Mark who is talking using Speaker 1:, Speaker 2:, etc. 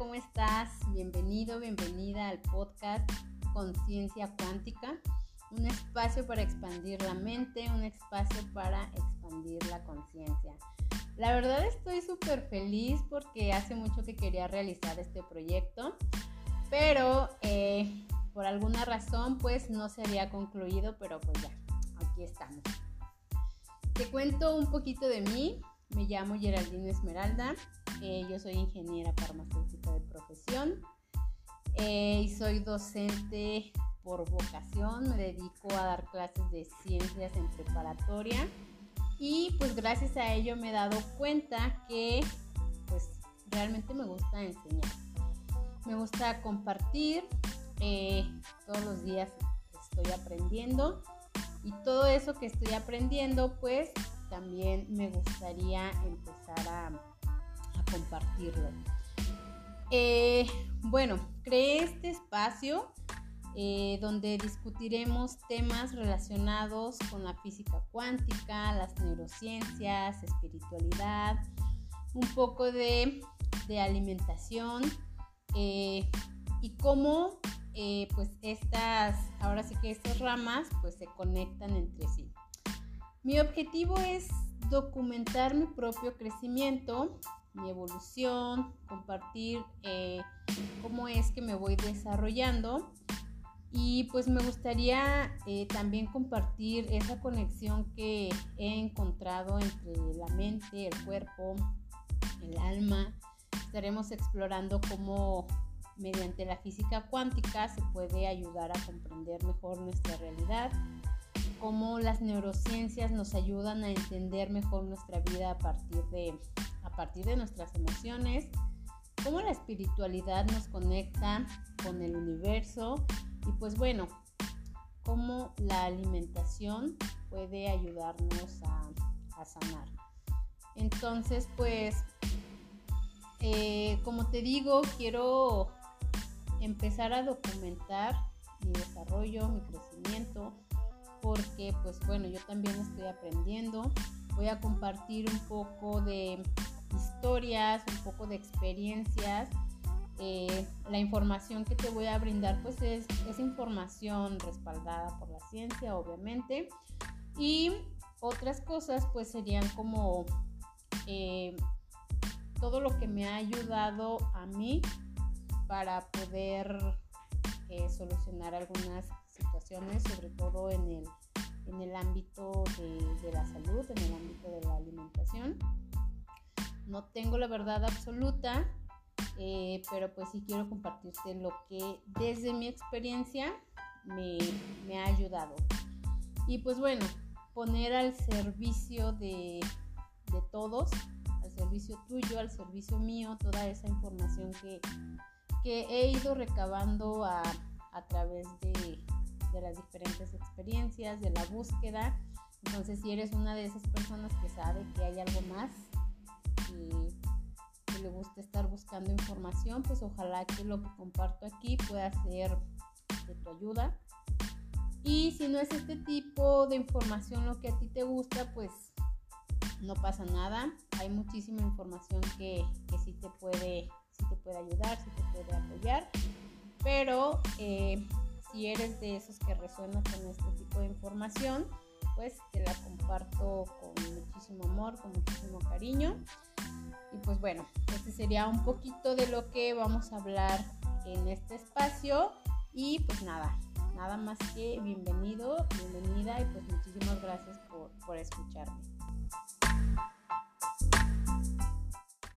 Speaker 1: ¿cómo estás? Bienvenido, bienvenida al podcast Conciencia Cuántica, un espacio para expandir la mente, un espacio para expandir la conciencia. La verdad estoy súper feliz porque hace mucho que quería realizar este proyecto, pero eh, por alguna razón pues no se había concluido, pero pues ya, aquí estamos. Te cuento un poquito de mí. Me llamo Geraldine Esmeralda. Yo soy ingeniera farmacéutica de profesión eh, y soy docente por vocación. Me dedico a dar clases de ciencias en preparatoria y pues gracias a ello me he dado cuenta que pues realmente me gusta enseñar. Me gusta compartir. Eh, todos los días estoy aprendiendo y todo eso que estoy aprendiendo pues también me gustaría empezar a, compartirlo. Eh, bueno, creé este espacio eh, donde discutiremos temas relacionados con la física cuántica, las neurociencias, espiritualidad, un poco de, alimentación eh, y cómo pues estas, ahora sí que estas ramas pues se conectan entre sí. Mi objetivo es documentar mi propio crecimiento, mi evolución, compartir eh, cómo es que me voy desarrollando y pues me gustaría eh, también compartir esa conexión que he encontrado entre la mente, el cuerpo, el alma. Estaremos explorando cómo mediante la física cuántica se puede ayudar a comprender mejor nuestra realidad cómo las neurociencias nos ayudan a entender mejor nuestra vida a partir de, a partir de nuestras emociones, cómo la espiritualidad nos conecta con el universo y pues bueno, cómo la alimentación puede ayudarnos a, sanar. Entonces pues, eh, como te digo, quiero empezar a documentar mi desarrollo, mi crecimiento, porque pues bueno, yo también estoy aprendiendo. Voy a compartir un poco de historias, un poco de experiencias. Eh, la información que te voy a brindar pues es, información respaldada por la ciencia, obviamente. Y otras cosas pues serían como eh, todo lo que me ha ayudado a mí para poder eh, solucionar algunas situaciones, sobre todo en el, el ámbito de, la salud, en el ámbito de la alimentación. No tengo la verdad absoluta, eh, pero pues sí quiero compartirte lo que desde mi experiencia me, ha ayudado. Y pues bueno, poner al servicio de, todos, al servicio tuyo, al servicio mío, toda esa información que, he ido recabando a través de, de las diferentes experiencias, de la búsqueda. Entonces, si eres una de esas personas que sabe que hay algo más y que le gusta estar buscando información, pues ojalá que lo que comparto aquí pueda ser de tu ayuda. Y si no es este tipo de información lo que a ti te gusta, pues no pasa nada. Hay muchísima información que, que sí, te puede, sí te puede ayudar, sí te puede apoyar. Pero eh, si eres de esos que resuenan con este tipo de información, pues te la comparto con muchísimo amor, con muchísimo cariño. Y pues bueno, este sería un poquito de lo que vamos a hablar en este espacio. Y pues nada, nada más que bienvenido, bienvenida y pues muchísimas gracias por, por escucharme.